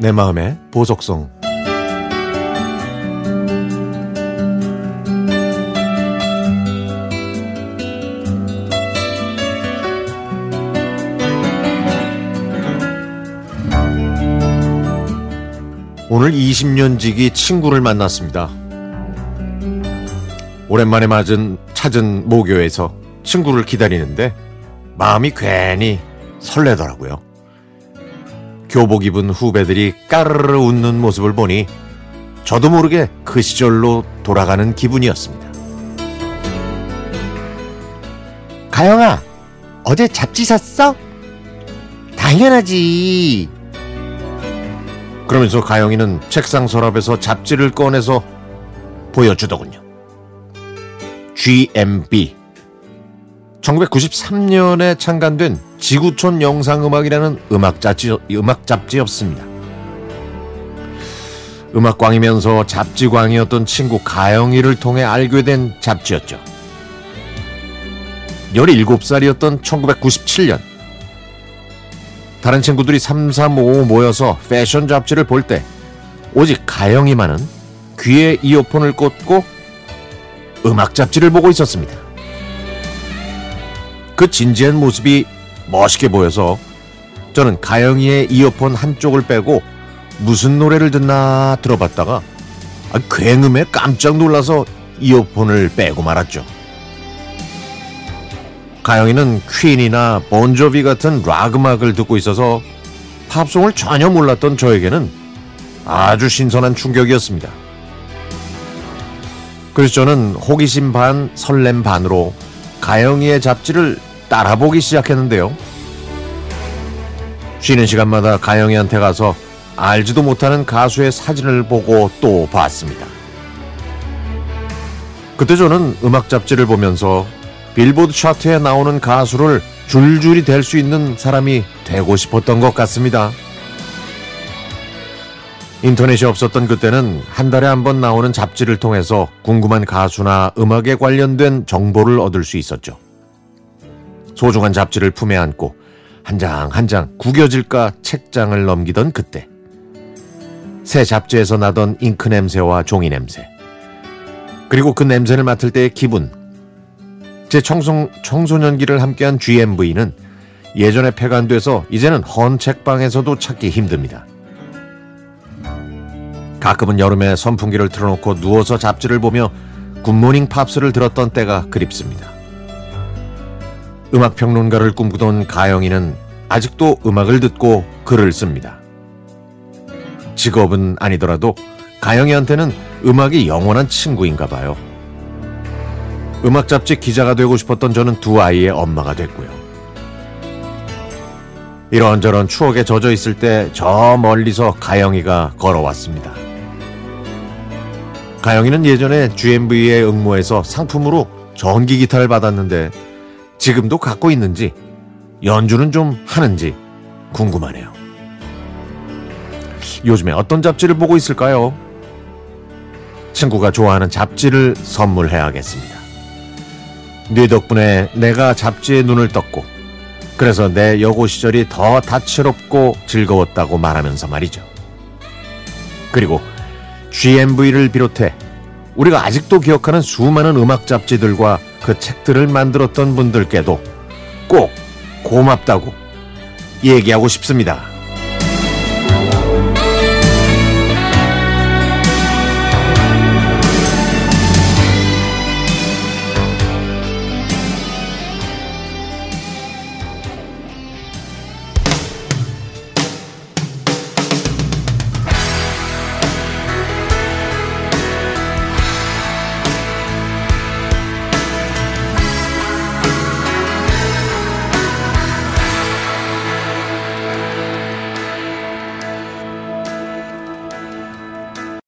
내 마음의 보석성 오늘 20년 지기 친구를 만났습니다. 오랜만에 맞은 찾은 모교에서 친구를 기다리는데 마음이 괜히 설레더라고요. 교복 입은 후배들이 까르르 웃는 모습을 보니 저도 모르게 그 시절로 돌아가는 기분이었습니다. 가영아, 어제 잡지 샀어? 당연하지. 그러면서 가영이는 책상 서랍에서 잡지를 꺼내서 보여주더군요. GMB. 1993년에 창간된 지구촌 영상음악이라는 음악 잡지, 음악 잡지였습니다. 음악광이면서 잡지광이었던 친구 가영이를 통해 알게 된 잡지였죠. 17살이었던 1997년. 다른 친구들이 3, 3, 5 모여서 패션 잡지를 볼 때 오직 가영이만은 귀에 이어폰을 꽂고 음악 잡지를 보고 있었습니다. 그 진지한 모습이 멋있게 보여서 저는 가영이의 이어폰 한쪽을 빼고 무슨 노래를 듣나 들어봤다가 아, 굉음에 깜짝 놀라서 이어폰을 빼고 말았죠. 가영이는 퀸이나 본조비 같은 락 음악을 듣고 있어서 팝송을 전혀 몰랐던 저에게는 아주 신선한 충격이었습니다. 그래서 저는 호기심 반 설렘 반으로 가영이의 잡지를 따라보기 시작했는데요. 쉬는 시간마다 가영이한테 가서 알지도 못하는 가수의 사진을 보고 또 봤습니다. 그때 저는 음악 잡지를 보면서 빌보드 차트에 나오는 가수를 줄줄이 될 수 있는 사람이 되고 싶었던 것 같습니다. 인터넷이 없었던 그때는 한 달에 한 번 나오는 잡지를 통해서 궁금한 가수나 음악에 관련된 정보를 얻을 수 있었죠. 소중한 잡지를 품에 안고 한장 한 장 구겨질까 책장을 넘기던 그때. 새 잡지에서 나던 잉크 냄새와 종이 냄새. 그리고 그 냄새를 맡을 때의 기분. 제 청소, 청소년기를 함께한 GMV는 예전에 폐간돼서 이제는 헌 책방에서도 찾기 힘듭니다. 가끔은 여름에 선풍기를 틀어놓고 누워서 잡지를 보며 굿모닝 팝스를 들었던 때가 그립습니다. 음악 평론가를 꿈꾸던 가영이는 아직도 음악을 듣고 글을 씁니다. 직업은 아니더라도 가영이한테는 음악이 영원한 친구인가 봐요. 음악 잡지 기자가 되고 싶었던 저는 두 아이의 엄마가 됐고요. 이런저런 추억에 젖어 있을 때 저 멀리서 가영이가 걸어왔습니다. 가영이는 예전에 GMV의 응모에서 상품으로 전기 기타를 받았는데 지금도 갖고 있는지 연주는 좀 하는지 궁금하네요. 요즘에 어떤 잡지를 보고 있을까요? 친구가 좋아하는 잡지를 선물해야겠습니다. 네 덕분에 내가 잡지에 눈을 떴고 그래서 내 여고 시절이 더 다채롭고 즐거웠다고 말하면서 말이죠. 그리고 GMV를 비롯해 우리가 아직도 기억하는 수많은 음악 잡지들과 그 책들을 만들었던 분들께도 꼭 고맙다고 얘기하고 싶습니다.